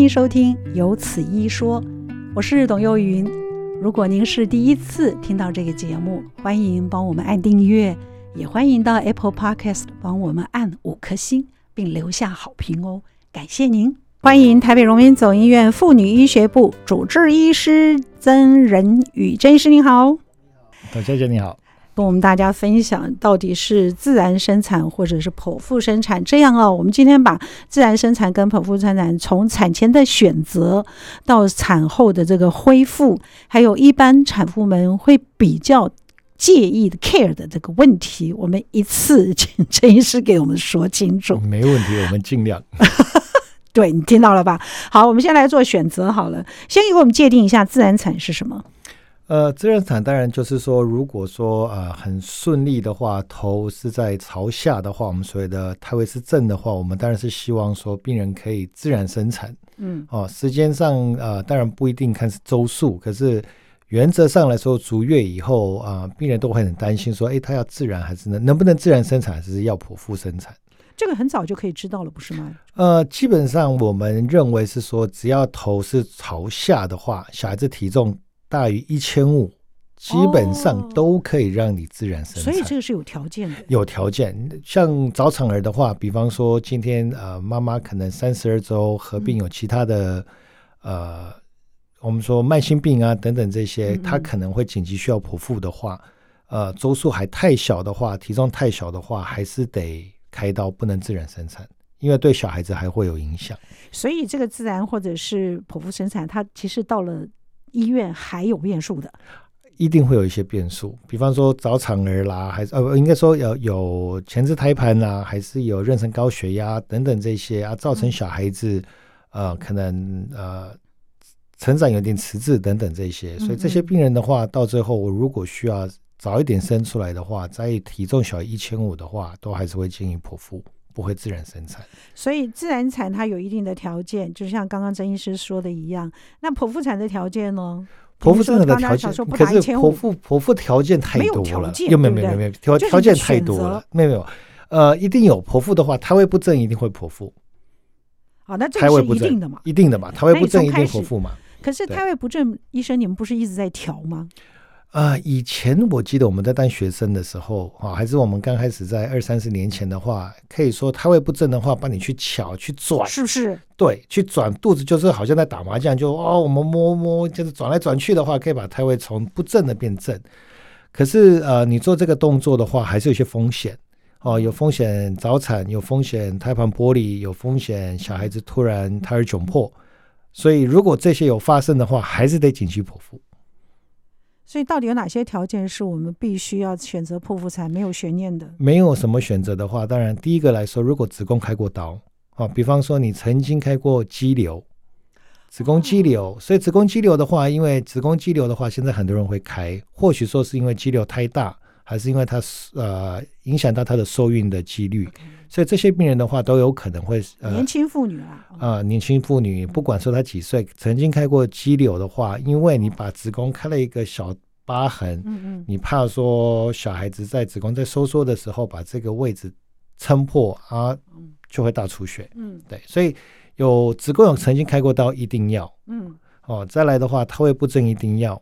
欢迎收听《有此一说》，我是董幼云。如果您是第一次听到这个节目，欢迎帮我们按订阅，也欢迎到 Apple Podcast 帮我们按五颗星，并留下好评哦，感谢您！欢迎台北荣民总医院妇女医学部主治医师曾仁宇曾医师，您好。董小姐你好。跟我们大家分享到底是自然生产或者是剖腹生产这样哦。我们今天把自然生产跟剖腹生产从产前的选择到产后的这个恢复，还有一般产妇们会比较介意的 care 的这个问题，我们一次 请陈医师给我们说清楚。没问题，我们尽量。对，你听到了吧？好，我们先来做选择好了。先给我们界定一下自然产是什么？呃，自然产当然就是说，如果说呃很顺利的话，头是在朝下的话，我们所谓的胎位是正的话，我们当然是希望说病人可以自然生产。嗯，哦，时间上呃当然不一定看是周数，可是原则上来说，足月以后啊、呃，病人都会很担心说，哎，他要自然还是能能不能自然生产，还是要剖腹生产？这个很早就可以知道了，不是吗？呃，基本上我们认为是说，只要头是朝下的话，小孩子体重。大于一千五，基本上都可以让你自然生产。所以这个是有条件的。有条件，像早产儿的话，比方说今天呃妈妈可能三十二周合并有其他的、嗯、呃，我们说慢性病啊等等这些，她可能会紧急需要剖腹的话，呃周数还太小的话，体重太小的话，还是得开刀，不能自然生产，因为对小孩子还会有影响。所以这个自然或者是剖腹生产，它其实到了。医院还有变数的，一定会有一些变数，比方说早产儿啦，还是呃，应该说有有前置胎盘啦，还是有妊娠高血压等等这些啊，造成小孩子、可能呃成长有点迟滞等等这些，所以这些病人的话，到最后我如果需要早一点生出来的话，在体重小于一千五的话，都还是会建议剖腹。不会自然生产，所以自然产它有一定的条件，就像刚刚曾医师说的一样。那剖腹产的条件呢？剖腹产的条件，可是剖腹剖腹条件太多了，又没有没有没有条条件太多了，没有没有。呃，一定有剖腹的话，胎位不正一定会剖腹。好，那这是一定的嘛？一定的嘛？胎位不正一定剖腹嘛？可是胎位不正，医生你们不是一直在调吗？啊、呃，以前我记得我们在当学生的时候啊，还是我们刚开始在二三十年前的话，可以说胎位不正的话，帮你去巧去转，是不是？对，去转肚子就是好像在打麻将，就哦，我们摸摸就是转来转去的话，可以把胎位从不正的变正。可是呃，你做这个动作的话，还是有些风险哦，有风险早产，有风险胎盘剥离，有风险小孩子突然胎儿窘迫。所以如果这些有发生的话，还是得紧急剖腹。所以到底有哪些条件是我们必须要选择剖腹产没有悬念的？没有什么选择的话，当然第一个来说，如果子宫开过刀，啊，比方说你曾经开过肌瘤，子宫肌瘤，所以子宫肌瘤的话，因为子宫肌瘤的话，现在很多人会开，或许说是因为肌瘤太大，还是因为它呃影响到它的受孕的几率，所以这些病人的话都有可能会呃年轻妇女啊，啊年轻妇女，不管说她几岁，曾经开过肌瘤的话，因为你把子宫开了一个小。疤痕，嗯嗯，你怕说小孩子在子宫在收缩的时候把这个位置撑破啊，就会大出血，嗯，对，所以有子宫有曾经开过刀一定要，嗯，哦，再来的话胎位不正一定要，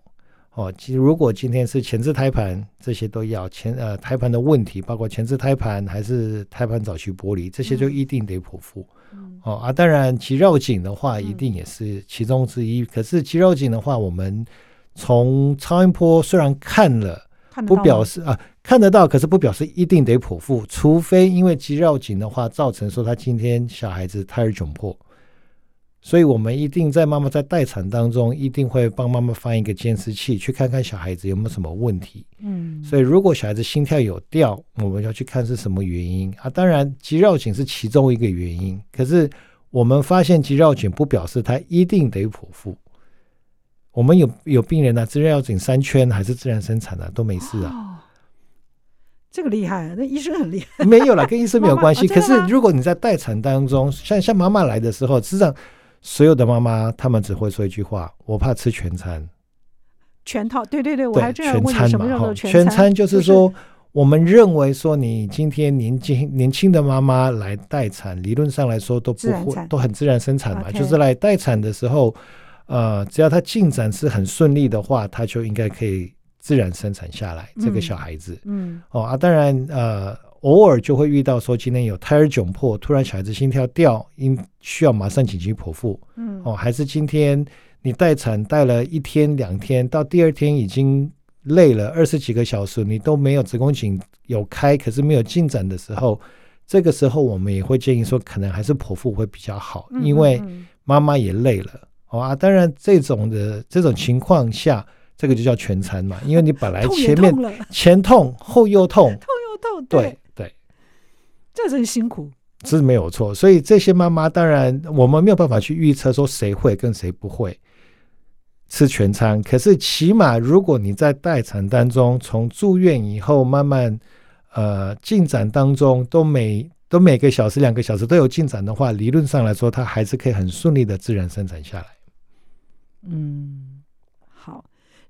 哦，其实如果今天是前置胎盘这些都要前呃胎盘的问题，包括前置胎盘还是胎盘早期剥离这些就一定得剖腹，嗯，哦啊，当然脐绕颈的话一定也是其中之一，可是脐绕颈的话我们。从超音波虽然看了，不表示啊看得到，可是不表示一定得剖腹，除非因为脐绕颈的话造成说他今天小孩子胎儿窘迫，所以我们一定在妈妈在待产当中一定会帮妈妈放一个监视器，去看看小孩子有没有什么问题。嗯，所以如果小孩子心跳有掉，我们要去看是什么原因啊？当然肌绕颈是其中一个原因，可是我们发现肌绕颈不表示他一定得剖腹。我们有有病人呢、啊，自然要整三圈还是自然生产的、啊、都没事啊、哦。这个厉害，那医生很厉害。没有了，跟医生没有关系。妈妈哦、可是如果你在待产当中，像像妈妈来的时候，实际上所有的妈妈她们只会说一句话：我怕吃全餐。全套，对对对，我还这样问你，什么叫做全餐？全餐就是说。就是我们认为说，你今天年轻年轻的妈妈来待产，理论上来说都不会都很自然生产嘛。就是来待产的时候，呃，只要她进展是很顺利的话，她就应该可以自然生产下来、嗯、这个小孩子。嗯，哦啊，当然呃，偶尔就会遇到说今天有胎儿窘迫，突然小孩子心跳掉，应需要马上紧急剖腹。嗯，哦，还是今天你待产待了一天两天，到第二天已经。累了二十几个小时，你都没有子宫颈有开，可是没有进展的时候，这个时候我们也会建议说，可能还是剖腹会比较好，因为妈妈也累了。好啊，当然这种的这种情况下，这个就叫全餐嘛，因为你本来前面前痛后又痛，痛又痛，对对，这真辛苦，是没有错。所以这些妈妈，当然我们没有办法去预测说谁会跟谁不会。吃全餐，可是起码如果你在待产当中，从住院以后慢慢呃进展当中，都每都每个小时两个小时都有进展的话，理论上来说，它还是可以很顺利的自然生产下来。嗯，好。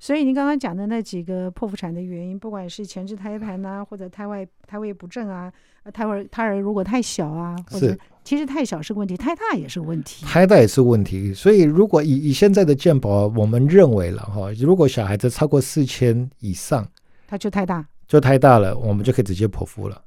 所以您刚刚讲的那几个剖腹产的原因，不管是前置胎盘呐，或者胎外胎位不正啊，胎儿胎儿如果太小啊，或者其实太小是个问题，太大也是个问题，太大也是问题。所以如果以以现在的健保，我们认为了哈，如果小孩子超过四千以上，他就太大，就太大了，我们就可以直接剖腹了。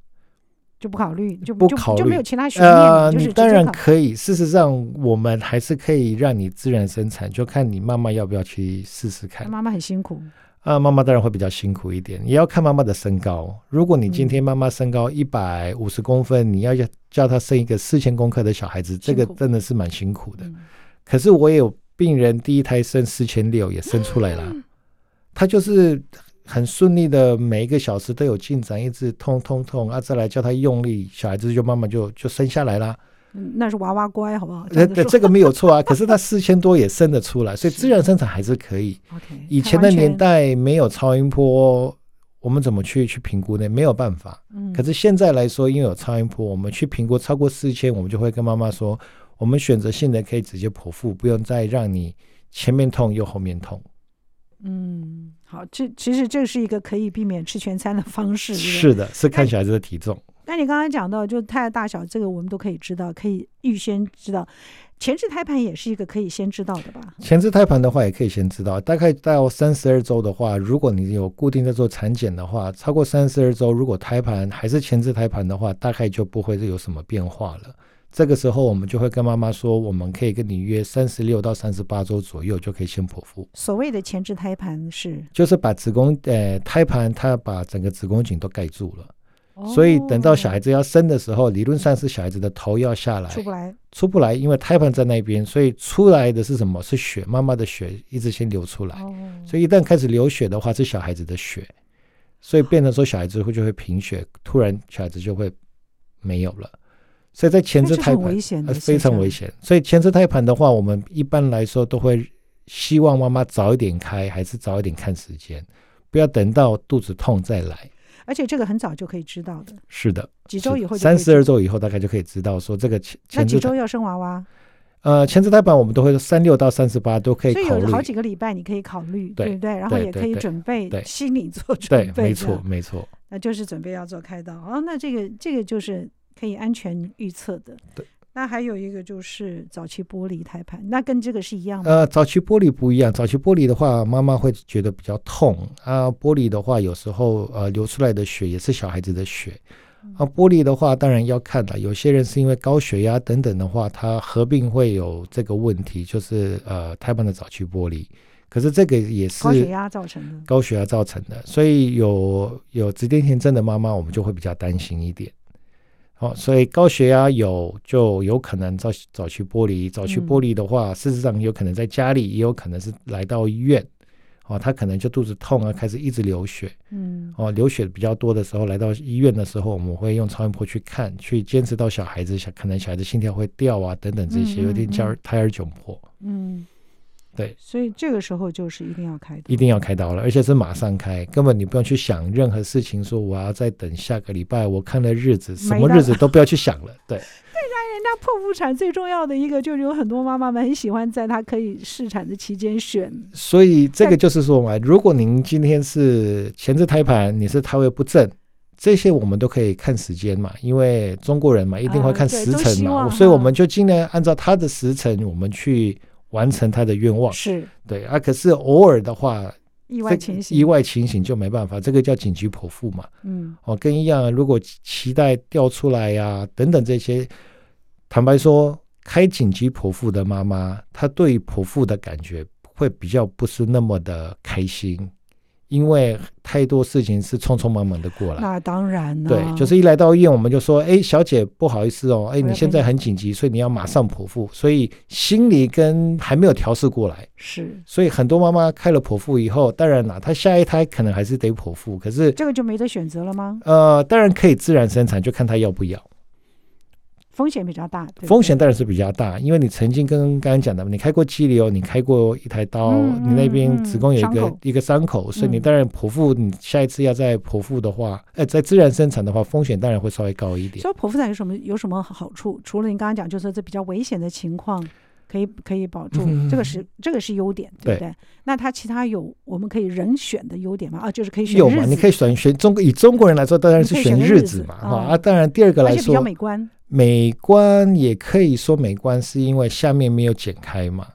就不考虑，就不考虑，就没有其他悬念。呃，你当然可以。事实上，我们还是可以让你自然生产，就看你妈妈要不要去试试看。妈妈很辛苦啊，妈妈当然会比较辛苦一点，也要看妈妈的身高。如果你今天妈妈身高一百五十公分，嗯、你要叫叫她生一个四千公克的小孩子，这个真的是蛮辛苦的。嗯、可是我也有病人第一胎生四千六也生出来了，嗯、他就是。很顺利的，每一个小时都有进展，一直痛痛痛啊！再来叫他用力，小孩子就慢慢就就生下来啦。嗯，那是娃娃乖，好不好？这这个没有错啊。可是他四千多也生得出来，所以自然生产还是可以。OK，以前的年代没有超音波，我们怎么去去评估呢？没有办法。嗯。可是现在来说，因为有超音波，我们去评估超过四千，我们就会跟妈妈说，我们选择性的可以直接剖腹，不用再让你前面痛又后面痛。嗯。好，这其实这是一个可以避免吃全餐的方式。是的，是看小孩子的体重。那你刚刚讲到，就胎儿大小，这个我们都可以知道，可以预先知道。前置胎盘也是一个可以先知道的吧？前置胎盘的话，也可以先知道。大概到三十二周的话，如果你有固定在做产检的话，超过三十二周，如果胎盘还是前置胎盘的话，大概就不会有什么变化了。这个时候，我们就会跟妈妈说，我们可以跟你约三十六到三十八周左右，就可以先剖腹。所谓的前置胎盘是，就是把子宫呃胎盘，它把整个子宫颈都盖住了，哦、所以等到小孩子要生的时候，理论上是小孩子的头要下来，出不来，出不来，因为胎盘在那边，所以出来的是什么？是血，妈妈的血一直先流出来，哦、所以一旦开始流血的话，是小孩子的血，所以变成说小孩子会就会贫血，突然小孩子就会没有了。所以在前置胎盘呃非常危险，所以前置胎盘的话，我们一般来说都会希望妈妈早一点开，还是早一点看时间，不要等到肚子痛再来。而且这个很早就可以知道的。是的，几周以后，三十二周以后大概就可以知道说这个前。那几周要生娃娃？呃，前置胎盘我们都会三六到三十八都可以考虑。所以有好几个礼拜你可以考虑，对不对？然后也可以准备心理做准备。对，没错，没错。那就是准备要做开刀哦。那这个这个就是。可以安全预测的。对，那还有一个就是早期剥离胎盘，那跟这个是一样的。呃，早期剥离不一样，早期剥离的话，妈妈会觉得比较痛啊。剥离的话，有时候呃流出来的血也是小孩子的血。啊，剥离的话，当然要看了。有些人是因为高血压等等的话，他合并会有这个问题，就是呃胎盘的早期剥离。可是这个也是高血压造成的，高血压造成的。所以有有子痫前症的妈妈，我们就会比较担心一点。哦，所以高血压有就有可能早早期剥离，早期剥离的话，嗯、事实上有可能在家里，也有可能是来到医院。哦，他可能就肚子痛啊，开始一直流血。嗯，哦，流血比较多的时候，来到医院的时候，我们会用超音波去看，去监视到小孩子小可能小孩子心跳会掉啊等等这些，有点叫胎儿窘迫。嗯。对，所以这个时候就是一定要开刀，一定要开刀了，而且是马上开，根本你不用去想任何事情，说我要再等下个礼拜，我看了日子，什么日子都不要去想了。对，对，让人家剖腹产最重要的一个就是有很多妈妈们很喜欢在她可以试产的期间选，所以这个就是说嘛，如果您今天是前置胎盘，你是胎位不正。这些我们都可以看时间嘛，因为中国人嘛一定会看时辰嘛，啊、所以我们就尽量按照他的时辰，我们去完成他的愿望。是对啊，可是偶尔的话。意外情形，意外情形就没办法，这个叫紧急剖腹嘛。嗯，哦，跟一样，如果脐带掉出来呀、啊，等等这些，坦白说，开紧急剖腹的妈妈，她对剖腹的感觉会比较不是那么的开心。因为太多事情是匆匆忙忙的过来，那当然了。对，就是一来到医院，我们就说：“哎，小姐，不好意思哦，哎，你现在很紧急，所以你要马上剖腹。”所以心理跟还没有调试过来，是。所以很多妈妈开了剖腹以后，当然了，她下一胎可能还是得剖腹，可是这个就没得选择了吗？呃，当然可以自然生产，就看她要不要。风险比较大，对对，风险当然是比较大，因为你曾经跟刚刚讲的，你开过肌瘤，你开过一台刀，嗯、你那边子宫有一个、嗯、一个伤口，所以你当然剖腹，你下一次要再剖腹的话，哎、嗯，在自然生产的话，风险当然会稍微高一点。所以剖腹产有什么有什么好处？除了你刚刚讲，就是这比较危险的情况，可以可以保住，嗯、这个是这个是优点，对不对？对，那它其他有我们可以人选的优点吗？啊，就是可以选。有嘛？你可以选选中以中国人来说，当然是选日子嘛，啊，当然第二个来说比较美观。美观也可以说美观，是因为下面没有剪开嘛。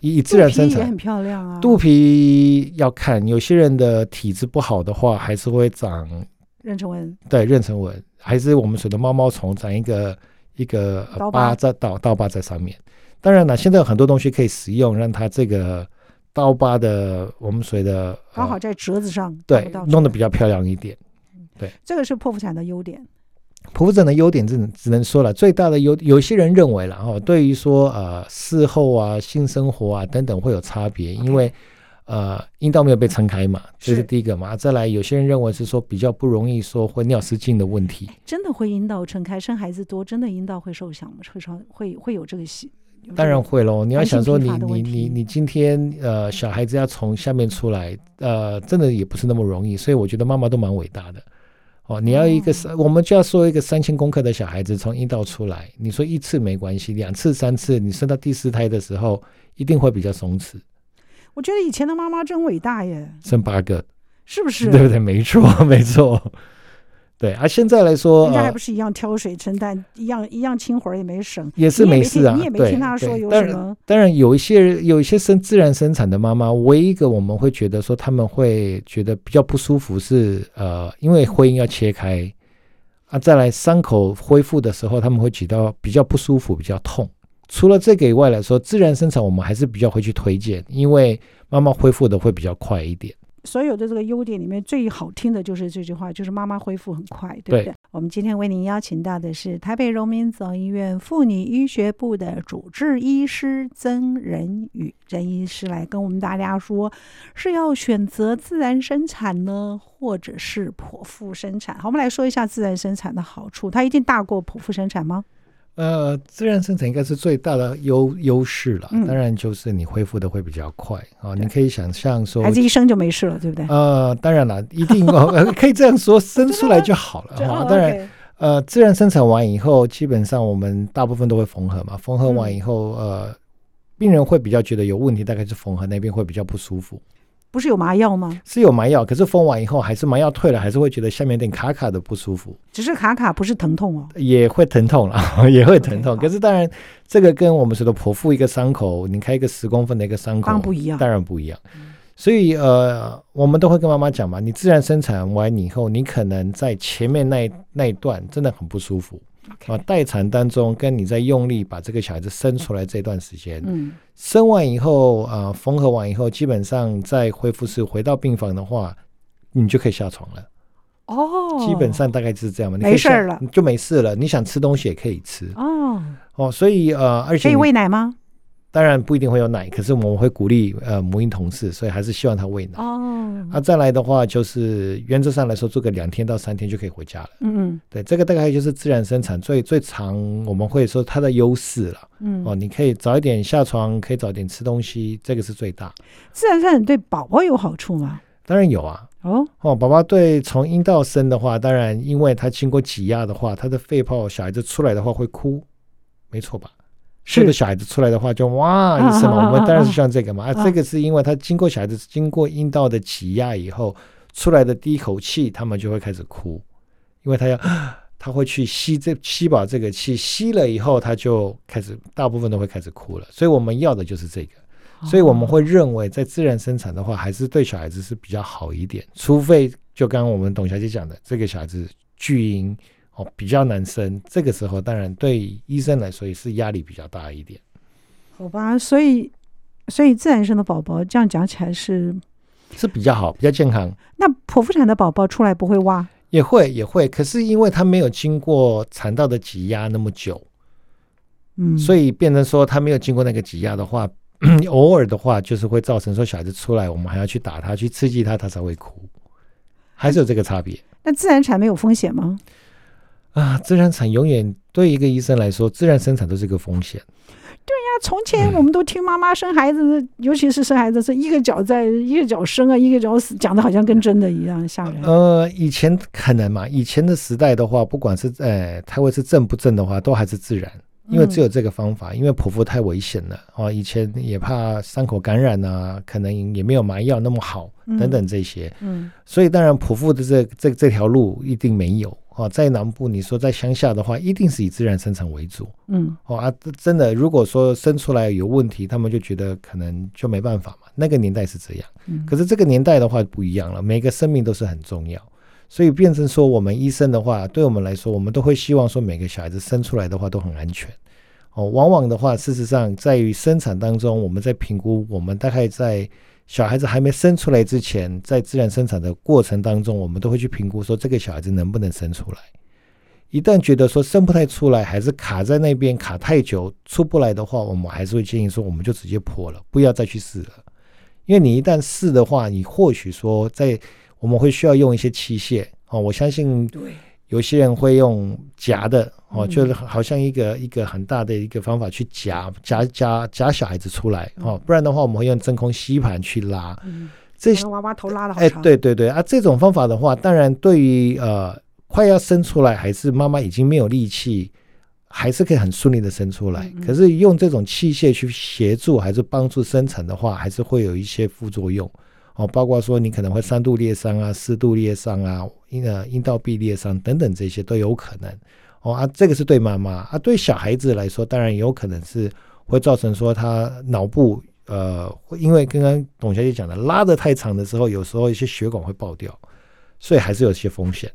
以自然生产很漂亮啊。肚皮要看，有些人的体质不好的话，还是会长妊娠纹。对，妊娠纹还是我们说的毛毛虫，长一个一个疤在刀刀疤在上面。当然了，现在有很多东西可以使用，让它这个刀疤的我们说的刚好在折子上，对，弄得比较漂亮一点。对，这个是剖腹产的优点。剖腹产的优点只只能说了，最大的优，有些人认为了哈，对于说呃事后啊性生活啊等等会有差别，因为呃阴道没有被撑开嘛，这是第一个嘛。再来，有些人认为是说比较不容易说会尿失禁的问题。真的会阴道撑开，生孩子多，真的阴道会受响吗？会会会会有这个戏？当然会喽。你要想说你你你你今天呃小孩子要从下面出来，呃真的也不是那么容易，所以我觉得妈妈都蛮伟大的。哦，你要一个三，我们就要说一个三千公克的小孩子从阴道出来，你说一次没关系，两次、三次，你生到第四胎的时候一定会比较松弛。我觉得以前的妈妈真伟大耶，生八个，是不是？对不对？没错，没错。对，而、啊、现在来说，人家还不是一样挑水承担，呃、一样一样轻活儿也没省，也是没事啊。你也没听他说有什么？当然，有一些有一些生自然生产的妈妈，唯一一个我们会觉得说他们会觉得比较不舒服是呃，因为会阴要切开啊，再来伤口恢复的时候，他们会觉得比较不舒服，比较痛。除了这个以外来说，自然生产我们还是比较会去推荐，因为妈妈恢复的会比较快一点。所有的这个优点里面最好听的就是这句话，就是妈妈恢复很快，对不对？对。我们今天为您邀请到的是台北荣民总医院妇女医学部的主治医师曾仁宇曾医师来跟我们大家说，是要选择自然生产呢，或者是剖腹生产？好，我们来说一下自然生产的好处，它一定大过剖腹生产吗？呃，自然生产应该是最大的优优势了。当然，就是你恢复的会比较快啊。你可以想象说，孩子一生就没事了，对不对？呃，当然了，一定呃 可以这样说，生出来就好了哈。当然，呃，自然生产完以后，基本上我们大部分都会缝合嘛。缝合完以后，呃，病人会比较觉得有问题，大概是缝合那边会比较不舒服。不是有麻药吗？是有麻药，可是封完以后还是麻药退了，还是会觉得下面有点卡卡的不舒服。只是卡卡，不是疼痛哦。也会疼痛了，也会疼痛。Okay, 可是当然，这个跟我们说的剖腹一个伤口，你开一个十公分的一个伤口，当然不一样。当然不一样。所以呃，我们都会跟妈妈讲嘛，你自然生产完以后，你可能在前面那一那一段真的很不舒服。啊，待产当中跟你在用力把这个小孩子生出来这段时间，嗯，生完以后啊，缝合完以后，基本上在恢复室回到病房的话，你就可以下床了。哦，基本上大概就是这样嘛，你没事了，就没事了。你想吃东西也可以吃。哦哦，所以呃，而且可以喂奶吗？当然不一定会有奶，可是我们会鼓励呃母婴同事，所以还是希望他喂奶。哦，啊，再来的话就是原则上来说，做个两天到三天就可以回家了。嗯嗯，对，这个大概就是自然生产最最长，我们会说它的优势了。嗯，哦，你可以早一点下床，可以早点吃东西，这个是最大。自然生产对宝宝有好处吗？当然有啊。哦哦，宝宝对从阴道生的话，当然因为他经过挤压的话，他的肺泡小孩子出来的话会哭，没错吧？是的小孩子出来的话就哇一声嘛，我们当然是像这个嘛，啊，这个是因为他经过小孩子经过阴道的挤压以后出来的第一口气，他们就会开始哭。因为他要 他会去吸这吸饱这个气，吸了以后他就开始大部分都会开始哭了，所以我们要的就是这个，所以我们会认为在自然生产的话，还是对小孩子是比较好一点，除非就刚刚我们董小姐讲的，这个小孩子巨婴哦比较难生，这个时候当然对医生来说也是压力比较大一点。好吧，所以所以自然生的宝宝这样讲起来是。是比较好，比较健康。那剖腹产的宝宝出来不会挖？也会，也会。可是因为他没有经过产道的挤压那么久，嗯，所以变成说他没有经过那个挤压的话，偶尔的话就是会造成说小孩子出来，我们还要去打他，去刺激他，他才会哭，还是有这个差别。那自然产没有风险吗？啊，自然产永远对一个医生来说，自然生产都是一个风险。对呀，从前我们都听妈妈生孩子，嗯、尤其是生孩子是一个脚在，一个脚生啊，一个脚死，讲的好像跟真的一样吓人。呃，以前可能嘛，以前的时代的话，不管是呃胎位是正不正的话，都还是自然，因为只有这个方法，嗯、因为剖腹太危险了啊，以前也怕伤口感染啊，可能也没有麻药那么好等等这些，嗯，嗯所以当然剖腹的这这这条路一定没有。哦，在南部，你说在乡下的话，一定是以自然生产为主。嗯，哦啊，真的，如果说生出来有问题，他们就觉得可能就没办法嘛。那个年代是这样，嗯，可是这个年代的话不一样了，每个生命都是很重要，所以变成说我们医生的话，对我们来说，我们都会希望说每个小孩子生出来的话都很安全。哦，往往的话，事实上在于生产当中，我们在评估，我们大概在。小孩子还没生出来之前，在自然生产的过程当中，我们都会去评估说这个小孩子能不能生出来。一旦觉得说生不太出来，还是卡在那边卡太久出不来的话，我们还是会建议说我们就直接剖了，不要再去试了。因为你一旦试的话，你或许说在我们会需要用一些器械哦，我相信对。有些人会用夹的哦，就是好像一个一个很大的一个方法去夹夹夹夹小孩子出来哦，不然的话我们会用真空吸盘去拉。这些娃娃头拉的。哎，对对对啊，这种方法的话，当然对于呃快要生出来还是妈妈已经没有力气，还是可以很顺利的生出来。可是用这种器械去协助还是帮助生产的话，还是会有一些副作用。哦，包括说你可能会三度裂伤啊、四度裂伤啊、阴呃阴道壁裂伤等等，这些都有可能。哦啊，这个是对妈妈啊，对小孩子来说，当然有可能是会造成说他脑部呃，因为刚刚董小姐讲的拉得太长的时候，有时候一些血管会爆掉，所以还是有些风险。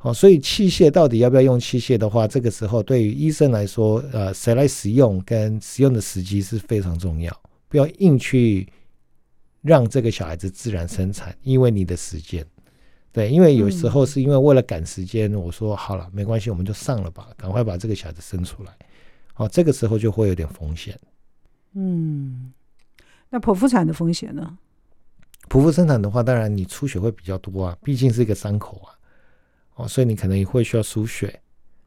哦，所以器械到底要不要用器械的话，这个时候对于医生来说，呃，谁来使用跟使用的时机是非常重要，不要硬去。让这个小孩子自然生产，因为你的时间，对，因为有时候是因为为了赶时间，我说好了，没关系，我们就上了吧，赶快把这个小孩子生出来，哦，这个时候就会有点风险。嗯，那剖腹产的风险呢？剖腹生产的话，当然你出血会比较多啊，毕竟是一个伤口啊，哦，所以你可能也会需要输血。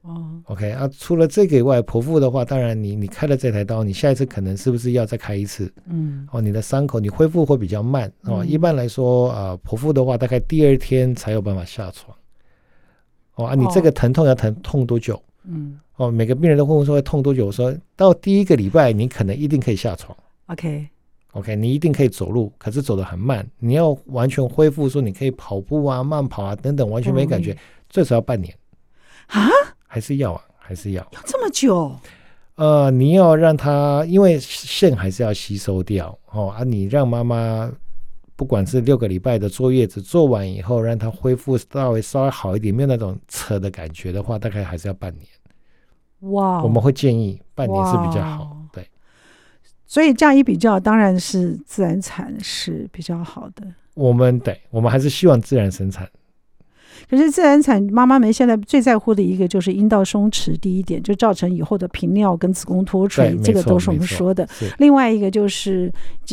哦，OK 啊，除了这个以外，剖腹的话，当然你你开了这台刀，你下一次可能是不是要再开一次？嗯，哦，你的伤口你恢复会比较慢哦。一般来说，呃，剖腹的话，大概第二天才有办法下床。哦啊，你这个疼痛要疼痛多久？嗯，哦，每个病人都会问说会痛多久？我说到第一个礼拜，你可能一定可以下床。OK，OK，你一定可以走路，可是走得很慢。你要完全恢复，说你可以跑步啊、慢跑啊等等，完全没感觉，最少要半年。啊？还是要啊，还是要要这么久？呃，你要让他，因为肾还是要吸收掉哦啊，你让妈妈不管是六个礼拜的坐月子做完以后，让他恢复稍微稍微好一点，没有那种扯的感觉的话，大概还是要半年。哇，我们会建议半年是比较好。对，所以这样一比较，当然是自然产是比较好的。我们对，我们还是希望自然生产。可是自然产妈妈们现在最在乎的一个就是阴道松弛，第一点就造成以后的频尿跟子宫脱垂，这个都是我们说的。另外一个就是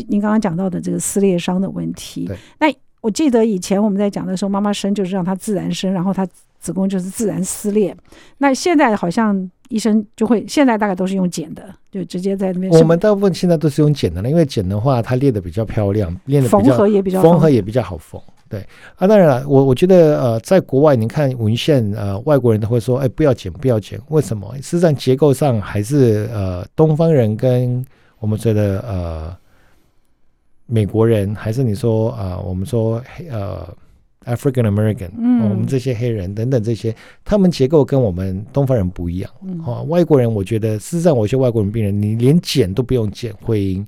您刚刚讲到的这个撕裂伤的问题。那我记得以前我们在讲的时候，妈妈生就是让她自然生，然后她子宫就是自然撕裂。那现在好像医生就会，现在大概都是用剪的，就直接在那边。我们大部分现在都是用剪的了，因为剪的话它裂的比较漂亮，裂的缝合也比较缝合也比较好缝。对啊，当然了，我我觉得呃，在国外，你看文献，呃，外国人都会说，哎，不要剪，不要剪，为什么？事实上结构上还是呃，东方人跟我们觉得呃，美国人，还是你说啊、呃，我们说呃，African American，嗯、哦，我们这些黑人等等这些，他们结构跟我们东方人不一样。嗯、哦，外国人，我觉得事实上，我一些外国人病人，你连剪都不用剪会阴，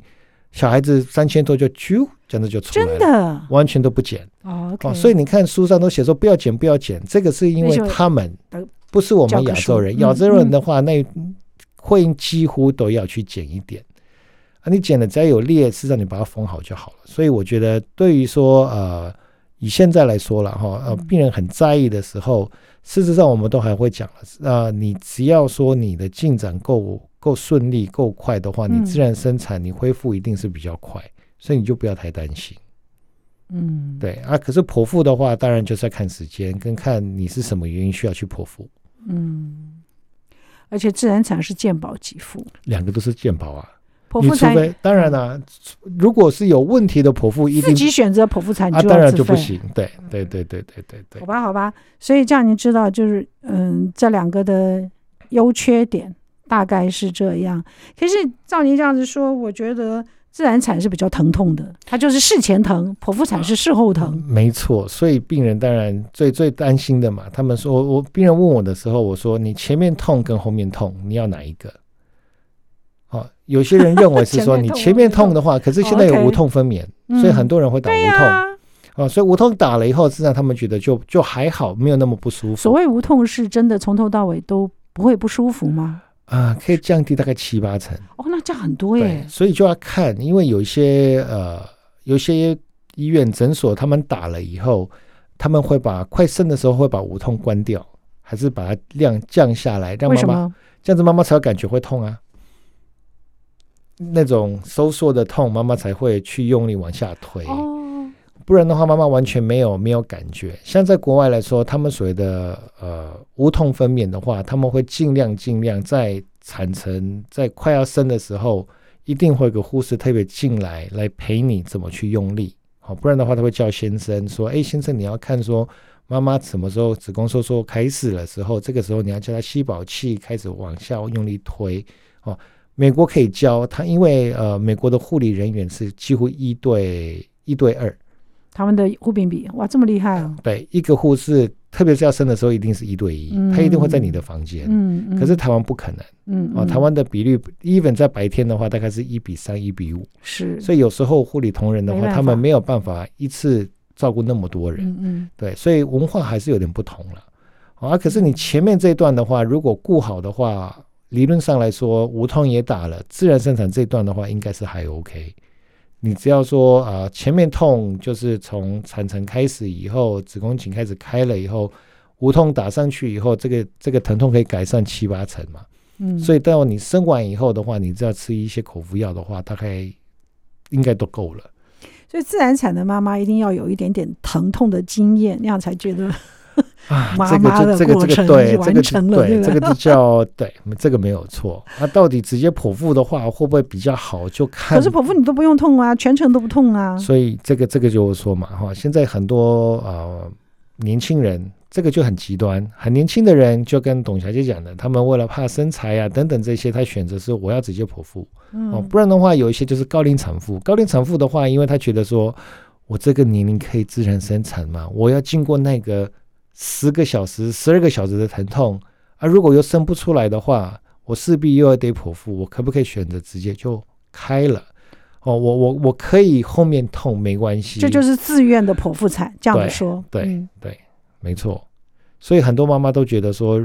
小孩子三千多就啾，这样子就出来了，真的，完全都不剪。哦，okay、哦，所以你看书上都写说不要剪，不要剪，这个是因为他们不是我们亚洲人，亚洲人的话，那会几乎都要去剪一点。啊，你剪了只要有裂，事实上你把它缝好就好了。所以我觉得，对于说呃。以现在来说了哈，呃，病人很在意的时候，事实上我们都还会讲了，呃，你只要说你的进展够够顺利、够快的话，你自然生产，你恢复一定是比较快，所以你就不要太担心。嗯，对啊，可是剖腹的话，当然就是要看时间，跟看你是什么原因需要去剖腹。嗯，而且自然产是健保给付，两个都是健保啊。你除非当然啦、啊，如果是有问题的剖腹，一定自己选择剖腹产，啊，当然就不行。对对对对对对对。好吧好吧，所以这样您知道，就是嗯，这两个的优缺点大概是这样。可是照您这样子说，我觉得自然产是比较疼痛的，它就是事前疼，剖腹产是事后疼。嗯、没错，所以病人当然最最担心的嘛。他们说，我病人问我的时候，我说你前面痛跟后面痛，你要哪一个？有些人认为是 说你前面痛的话，可是现在有无痛分娩，所以很多人会打无痛。哦，所以无痛打了以后，实际上他们觉得就就还好，没有那么不舒服。所谓无痛是真的从头到尾都不会不舒服吗？啊，可以降低大概七八成。哦，那降很多耶。所以就要看，因为有一些呃，有些医院诊所他们打了以后，他们会把快生的时候会把无痛关掉，还是把它量降下来，让妈妈这样子妈妈才有感觉会痛啊。那种收缩的痛，妈妈才会去用力往下推，不然的话，妈妈完全没有没有感觉。像在国外来说，他们所谓的呃无痛分娩的话，他们会尽量尽量在产程在快要生的时候，一定会有个护士特别进来来陪你怎么去用力，好，不然的话他会叫先生说，哎，先生你要看说妈妈什么时候子宫收缩开始的时候，这个时候你要叫他吸饱气，开始往下用力推，哦。美国可以教他，因为呃，美国的护理人员是几乎一对一对二，他们的护病比哇这么厉害哦。对，一个护士，特别是要生的时候，一定是一对一，嗯、他一定会在你的房间。嗯，嗯可是台湾不可能。嗯，哦，台湾的比率，even 在白天的话，大概是一比三、一比五。是。所以有时候护理同仁的话，他们没有办法一次照顾那么多人。嗯嗯。对，所以文化还是有点不同了。啊，可是你前面这一段的话，如果顾好的话。理论上来说，无痛也打了，自然生产这段的话，应该是还 OK。你只要说啊、呃，前面痛就是从产程开始以后，子宫颈开始开了以后，无痛打上去以后，这个这个疼痛可以改善七八成嘛。嗯，所以到你生完以后的话，你只要吃一些口服药的话，大概应该都够了。所以自然产的妈妈一定要有一点点疼痛的经验，那样才觉得。啊，这个就这个这个对，这个对，这个就叫对，这个没有错。那到底直接剖腹的话，会不会比较好？就看。可是剖腹你都不用痛啊，全程都不痛啊。所以这个这个就是说嘛，哈，现在很多呃年轻人，这个就很极端，很年轻的人就跟董小姐讲的，他们为了怕身材啊等等这些，他选择是我要直接剖腹。哦，不然的话，有一些就是高龄产妇，高龄产妇的话，因为他觉得说我这个年龄可以自然生产嘛，我要经过那个。十个小时、十二个小时的疼痛啊！如果又生不出来的话，我势必又要得剖腹。我可不可以选择直接就开了？哦，我我我可以后面痛没关系。这就是自愿的剖腹产，这样说。对对、嗯、对，没错。所以很多妈妈都觉得说，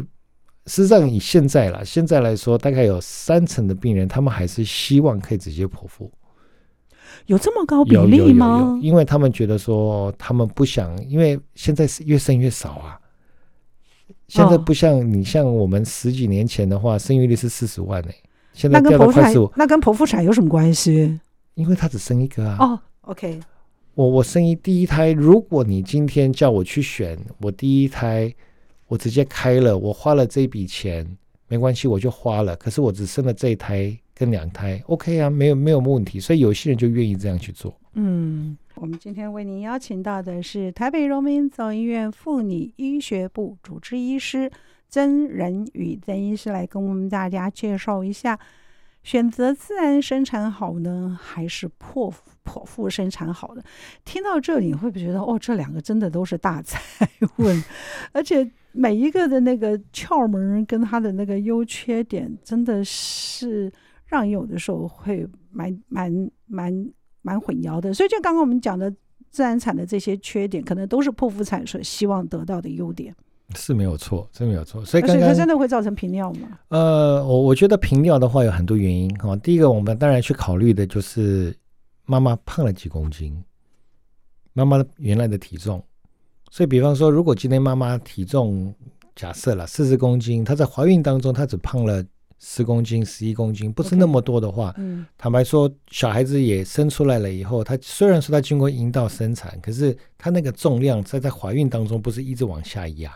实际上以现在啦，现在来说，大概有三成的病人，他们还是希望可以直接剖腹。有这么高比例吗？有有有有，因为他们觉得说，他们不想，因为现在是越生越少啊。现在不像你像我们十几年前的话，生育率是四十万呢、欸。现在掉到快十五。那跟剖腹产有什么关系？因为他只生一个啊。哦，OK。我我生一第一胎，如果你今天叫我去选，我第一胎我直接开了，我花了这笔钱，没关系，我就花了。可是我只生了这一胎。跟两胎 OK 啊，没有没有问题，所以有些人就愿意这样去做。嗯，我们今天为您邀请到的是台北荣民总医院妇女医学部主治医师曾仁宇曾医师来跟我们大家介绍一下选择自然生产好呢，还是剖剖腹生产好的？听到这里，你会不会觉得哦，这两个真的都是大哉 问，而且每一个的那个窍门跟它的那个优缺点，真的是让有的时候会蛮蛮蛮蛮混淆的。所以，就刚刚我们讲的自然产的这些缺点，可能都是剖腹产所希望得到的优点。是没有错，真没有错。所以刚刚，它真的会造成频尿吗？呃，我我觉得频尿的话有很多原因哈。第一个，我们当然去考虑的就是妈妈胖了几公斤，妈妈原来的体重。所以，比方说，如果今天妈妈体重假设了四十公斤，她在怀孕当中她只胖了十公斤、十一公斤，不是那么多的话，嗯，坦白说，小孩子也生出来了以后，他虽然说他经过阴道生产，可是他那个重量在在怀孕当中不是一直往下压。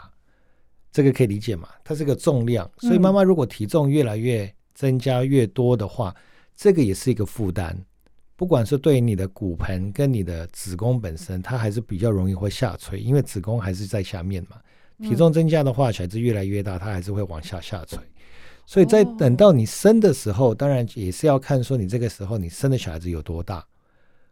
这个可以理解嘛？它是个重量，所以妈妈如果体重越来越增加越多的话，嗯、这个也是一个负担。不管是对你的骨盆跟你的子宫本身，它还是比较容易会下垂，因为子宫还是在下面嘛。体重增加的话，小孩子越来越大，它还是会往下下垂。所以在等到你生的时候，当然也是要看说你这个时候你生的小孩子有多大。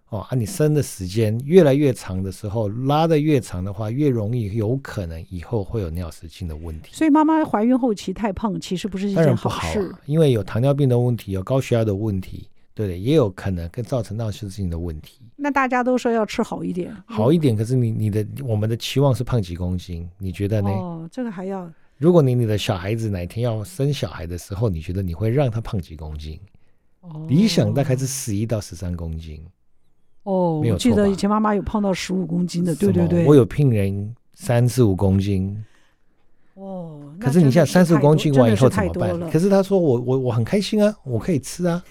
哦，啊，你生的时间越来越长的时候，拉的越长的话，越容易有可能以后会有尿失禁的问题。所以妈妈怀孕后期太胖，其实不是一件好事。因为有糖尿病的问题，有高血压的问题，对的，也有可能跟造成尿失禁的问题。那大家都说要吃好一点，好一点。可是你你的我们的期望是胖几公斤，你觉得呢？哦，这个还要。如果你你的小孩子哪天要生小孩的时候，你觉得你会让他胖几公斤？哦，理想大概是十一到十三公斤。哦，我记得以前妈妈有胖到十五公斤的，对对对，我有聘人三十五公斤。哦，可是你像三十五公斤完以后怎么办？可是他说我我我很开心啊，我可以吃啊，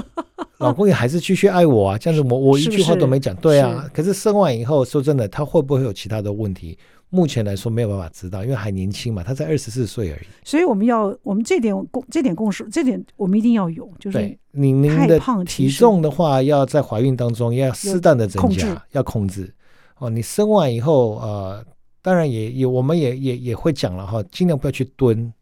老公也还是继续爱我啊，这样子我我一句话都没讲，对啊。可是生完以后，说真的，他会不会有其他的问题？目前来说没有办法知道，因为还年轻嘛，他才二十四岁而已。所以我们要，我们这点共这点共识，这点我们一定要有，就是你您的体重的话，要在怀孕当中要适当的增加，控要控制。哦，你生完以后，呃，当然也也我们也也也会讲了哈，尽量不要去蹲。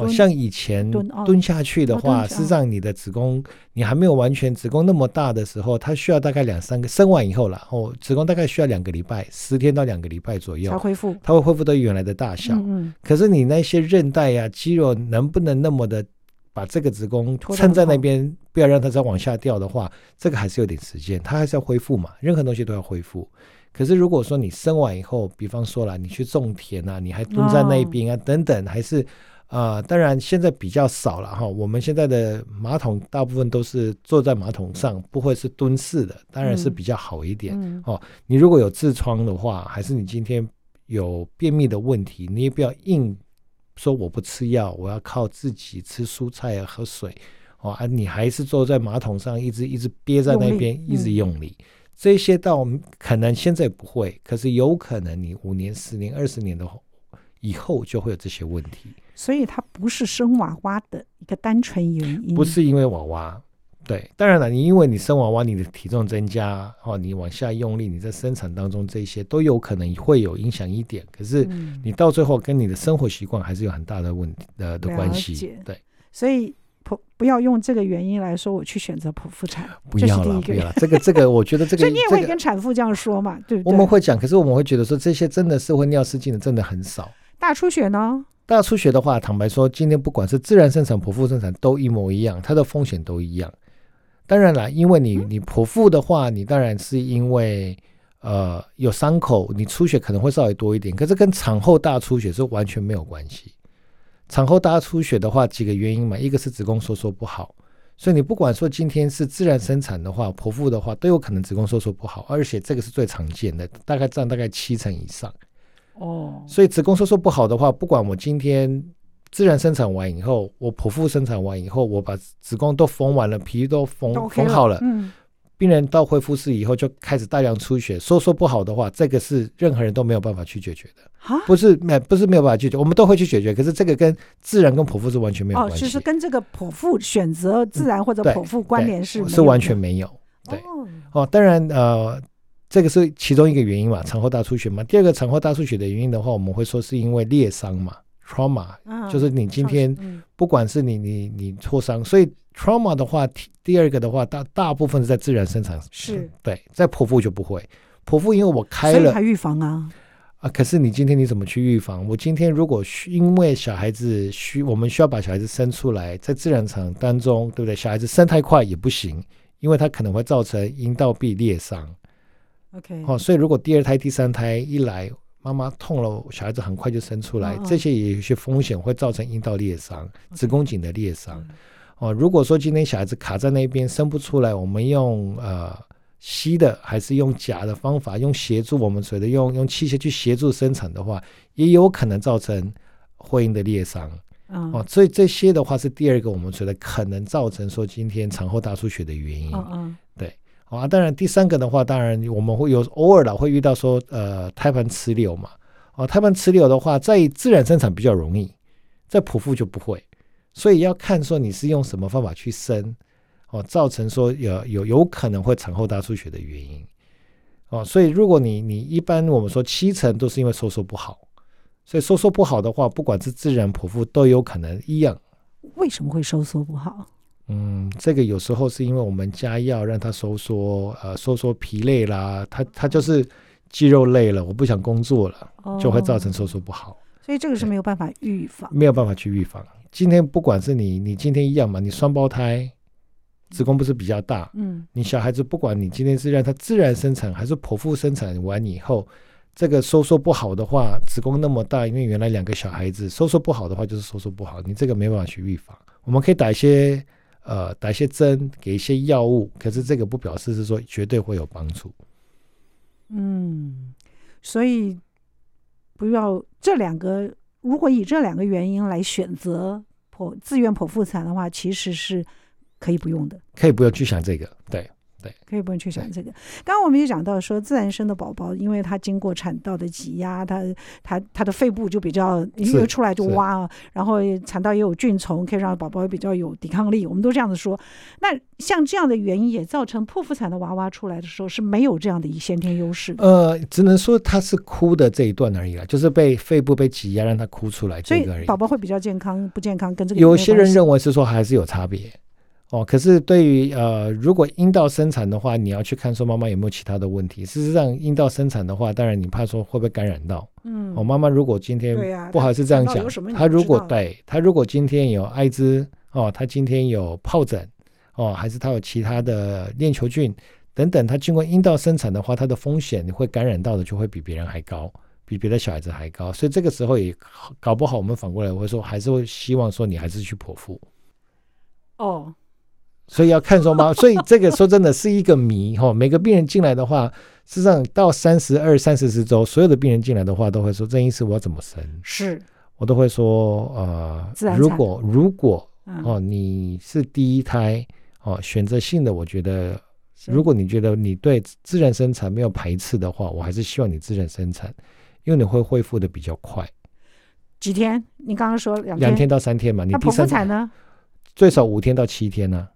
哦，像以前蹲下去的话，事实上你的子宫你还没有完全子宫那么大的时候，它需要大概两三个生完以后了，哦，子宫大概需要两个礼拜，十天到两个礼拜左右才恢复，它会恢复到原来的大小。嗯，可是你那些韧带呀、肌肉能不能那么的把这个子宫撑在那边，不要让它再往下掉的话，这个还是有点时间，它还是要恢复嘛，任何东西都要恢复。可是如果说你生完以后，比方说了，你去种田啊，你还蹲在那边啊，等等，还是。啊、呃，当然现在比较少了哈。我们现在的马桶大部分都是坐在马桶上，不会是蹲式的，当然是比较好一点。嗯嗯、哦，你如果有痔疮的话，还是你今天有便秘的问题，你也不要硬说我不吃药，我要靠自己吃蔬菜啊、喝水。哦，啊，你还是坐在马桶上，一直一直憋在那边，一直用力。嗯、这些倒可能现在不会，可是有可能你五年、十年、二十年的以后就会有这些问题。所以它不是生娃娃的一个单纯原因，不是因为娃娃，对，当然了，你因为你生娃娃，你的体重增加，哦，你往下用力，你在生产当中这些都有可能会有影响一点，可是你到最后跟你的生活习惯还是有很大的问题的的关系，对，所以剖不要用这个原因来说我去选择剖腹产，不要了，不要了，这个这个 我觉得这个，所以你也会跟产妇这样说嘛，对不对？我们会讲，可是我们会觉得说这些真的是会尿失禁的，真的很少，大出血呢？大出血的话，坦白说，今天不管是自然生产、剖腹生产，都一模一样，它的风险都一样。当然了，因为你你剖腹的话，你当然是因为呃有伤口，你出血可能会稍微多一点，可是跟产后大出血是完全没有关系。产后大出血的话，几个原因嘛，一个是子宫收缩不好，所以你不管说今天是自然生产的话，剖腹的话，都有可能子宫收缩不好，而且这个是最常见的，大概占大概七成以上。哦，所以子宫收缩不好的话，不管我今天自然生产完以后，我剖腹生产完以后，我把子宫都缝完了，皮都缝缝好了，嗯，病人到恢复室以后就开始大量出血，收缩不好的话，这个是任何人都没有办法去解决的，不是没不是没有办法解决，我们都会去解决，可是这个跟自然跟剖腹是完全没有关系，哦，就是跟这个剖腹选择自然或者剖腹关联是是完全没有，对，哦，当然呃。这个是其中一个原因嘛，产后大出血嘛。第二个产后大出血的原因的话，我们会说是因为裂伤嘛，trauma，就是你今天不管是你你你挫伤，所以 trauma 的话，第二个的话，大大部分是在自然生产，是对，在剖腹就不会。剖腹因为我开了，还预防啊啊！可是你今天你怎么去预防？我今天如果需因为小孩子需，我们需要把小孩子生出来，在自然场当中，对不对？小孩子生太快也不行，因为他可能会造成阴道壁裂伤。OK，哦，所以如果第二胎、第三胎一来，妈妈痛了，小孩子很快就生出来，哦哦这些也有些风险会造成阴道裂伤、子宫颈的裂伤。哦，如果说今天小孩子卡在那边生不出来，我们用呃吸的还是用夹的方法，用协助我们所谓的用用器械去协助生产的话，也有可能造成会阴的裂伤。哦，哦，所以这些的话是第二个我们觉得可能造成说今天产后大出血的原因。哦哦对。啊，当然，第三个的话，当然我们会有偶尔的会遇到说，呃，胎盘吃瘤嘛。啊，胎盘吃瘤的话，在自然生产比较容易，在剖腹就不会，所以要看说你是用什么方法去生，哦，造成说有有有可能会产后大出血的原因。哦，所以如果你你一般我们说七成都是因为收缩不好，所以收缩不好的话，不管是自然剖腹都有可能一样。为什么会收缩不好？嗯，这个有时候是因为我们加药让它收缩，呃，收缩疲累啦，它它就是肌肉累了，我不想工作了，哦、就会造成收缩不好。所以这个是没有办法预防，没有办法去预防。今天不管是你，你今天一样嘛，你双胞胎，子宫不是比较大，嗯，你小孩子不管你今天是让他自然生产还是剖腹生产完以后，这个收缩不好的话，子宫那么大，因为原来两个小孩子收缩不好的话就是收缩不好，你这个没办法去预防。我们可以打一些。呃，打一些针，给一些药物，可是这个不表示是说绝对会有帮助。嗯，所以不要这两个，如果以这两个原因来选择剖自愿剖腹产的话，其实是可以不用的，可以不用去想这个，对。对，可以不用去想这个。刚刚我们也讲到说，自然生的宝宝，因为他经过产道的挤压，他他他的肺部就比较因为出来就挖啊，然后产道也有菌虫，可以让宝宝比较有抵抗力。我们都这样子说。那像这样的原因，也造成剖腹产的娃娃出来的时候是没有这样的一先天优势。呃，只能说他是哭的这一段而已了，就是被肺部被挤压让他哭出来这个而已。所以宝宝会比较健康不健康跟这个有些人认为是说还是有差别。哦，可是对于呃，如果阴道生产的话，你要去看说妈妈有没有其他的问题。事实上，阴道生产的话，当然你怕说会不会感染到。嗯。哦，妈妈如果今天不好意思这样讲，她如果对她如果今天有艾滋哦，她今天有疱疹哦，还是她有其他的链球菌等等，她经过阴道生产的话，她的风险你会感染到的就会比别人还高，比别的小孩子还高。所以这个时候也搞不好，我们反过来会说，还是会希望说你还是去剖腹。哦。所以要看说吗？所以这个说真的是一个谜哈。每个病人进来的话，事实上到三十二、三十四周，所有的病人进来的话，都会说：“郑医师，我要怎么生？”是，我都会说：“呃，如果如果哦，你是第一胎哦，选择性的，我觉得，如果你觉得你对自然生产没有排斥的话，我还是希望你自然生产，因为你会恢复的比较快。几天？你刚刚说两天两天到三天嘛？你剖腹产呢？最少五天到七天呢、啊。”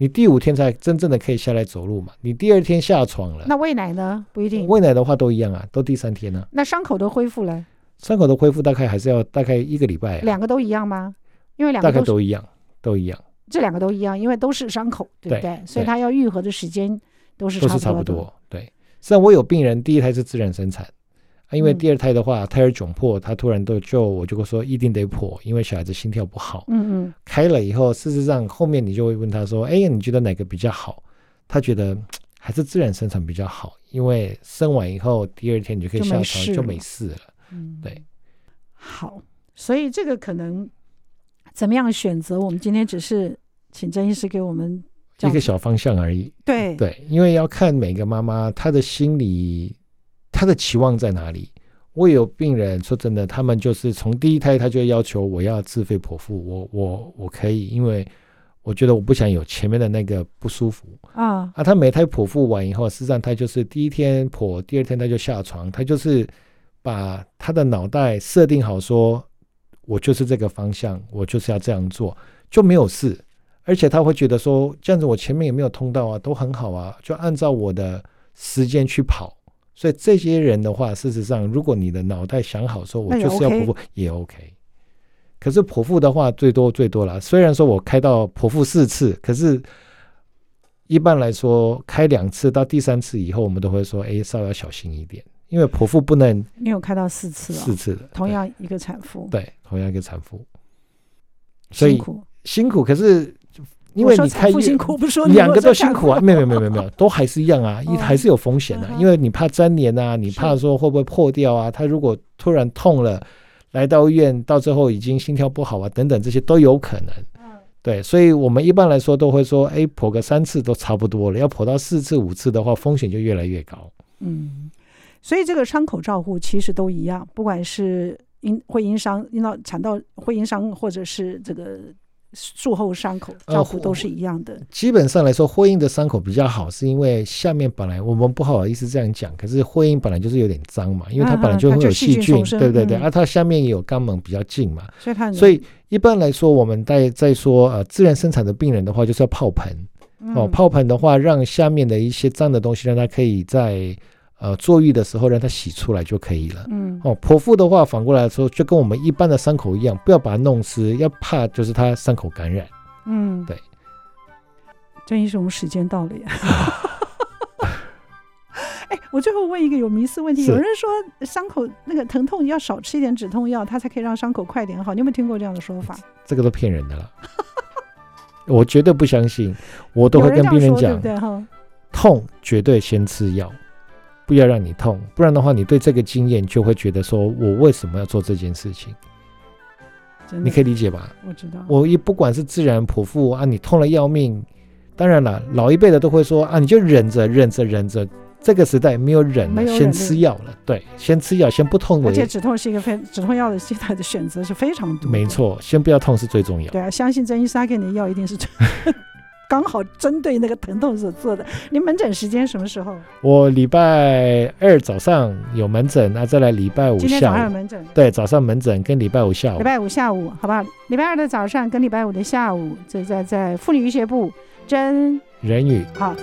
你第五天才真正的可以下来走路嘛？你第二天下床了，那喂奶呢？不一定。喂奶的话都一样啊，都第三天呢、啊。那伤口都恢复了？伤口的恢复大概还是要大概一个礼拜、啊。两个都一样吗？因为两个大概都一样，都一样。这两个都一样，因为都是伤口，对不对？对，所以它要愈合的时间都是都是差不多。对，虽然我有病人第一胎是自然生产。啊，因为第二胎的话，胎儿窘迫，他突然都就我就会说一定得剖，因为小孩子心跳不好。嗯嗯。开了以后，事实上后面你就会问他说：“哎呀，你觉得哪个比较好？”他觉得还是自然生产比较好，因为生完以后第二天你就可以下床就没事了。嗯，对。好，所以这个可能怎么样选择？我们今天只是请郑医师给我们一个小方向而已。对对，因为要看每个妈妈她的心理。他的期望在哪里？我有病人说真的，他们就是从第一胎他就要求我要自费剖腹，我我我可以，因为我觉得我不想有前面的那个不舒服啊。啊，他每胎剖腹完以后，实际上他就是第一天剖，第二天他就下床，他就是把他的脑袋设定好，说我就是这个方向，我就是要这样做，就没有事。而且他会觉得说，这样子我前面也没有通道啊，都很好啊，就按照我的时间去跑。所以这些人的话，事实上，如果你的脑袋想好说，我就是要剖腹，也 OK。可是剖腹的话，最多最多了。虽然说我开到剖腹四次，可是一般来说开两次到第三次以后，我们都会说，哎，稍微要小心一点，因为剖腹不能。你有开到四次啊、哦？四次的，同样一个产妇。对，同样一个产妇。所以辛苦，辛苦，可是。因为你开辛苦，不是说两个都辛苦啊，没有没有没有没有，都还是一样啊，一还是有风险的、啊，因为你怕粘连啊，你怕说会不会破掉啊，他如果突然痛了，来到医院到最后已经心跳不好啊，等等这些都有可能。对，所以我们一般来说都会说，哎，剖个三次都差不多了，要剖到四次五次的话，风险就越来越高。嗯，所以这个伤口照护其实都一样，不管是因会因伤因到产道会因伤，或者是这个。术后伤口照顾都是一样的。呃、基本上来说，会阴的伤口比较好，是因为下面本来我们不好意思这样讲，可是会阴本来就是有点脏嘛，因为它本来就会有细菌，对对对，对，而、嗯啊、它下面也有肛门比较近嘛，所以它所以一般来说，我们在在说呃自然生产的病人的话，就是要泡盆、嗯、哦，泡盆的话，让下面的一些脏的东西让它可以在。呃，坐浴的时候让它洗出来就可以了。嗯，哦，剖腹的话，反过来说，就跟我们一般的伤口一样，不要把它弄湿，要怕就是它伤口感染。嗯，对。郑医生，我们时间到了呀。哎，我最后问一个有迷思问题，有人说伤口那个疼痛要少吃一点止痛药，它才可以让伤口快点好。你有没有听过这样的说法？这个都骗人的了，我绝对不相信。我都会跟病人讲，人对对痛绝对先吃药。不要让你痛，不然的话，你对这个经验就会觉得说，我为什么要做这件事情？你可以理解吧？我知道。我一不管是自然剖腹啊，你痛了要命，当然了，老一辈的都会说啊，你就忍着，忍着，忍着。这个时代没有忍了，先吃药了。对，先吃药，先不痛为。而且止痛是一个非止痛药的现在的选择是非常多。没错，先不要痛是最重要。对啊，相信曾医生给你的药一定是最。刚好针对那个疼痛所做的。您门诊时间什么时候？我礼拜二早上有门诊，那再来礼拜五下午。今天早上有门诊。对，早上门诊跟礼拜五下午。礼拜五下午，好不好？礼拜二的早上跟礼拜五的下午，在在在妇女医学部真人语。好。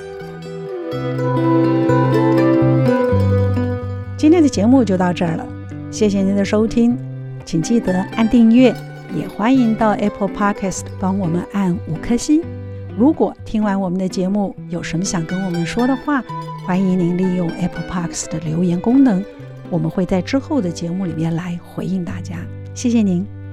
今天的节目就到这儿了，谢谢您的收听，请记得按订阅，也欢迎到 Apple Podcast 帮我们按五颗星。如果听完我们的节目有什么想跟我们说的话，欢迎您利用 Apple Parks 的留言功能，我们会在之后的节目里面来回应大家。谢谢您。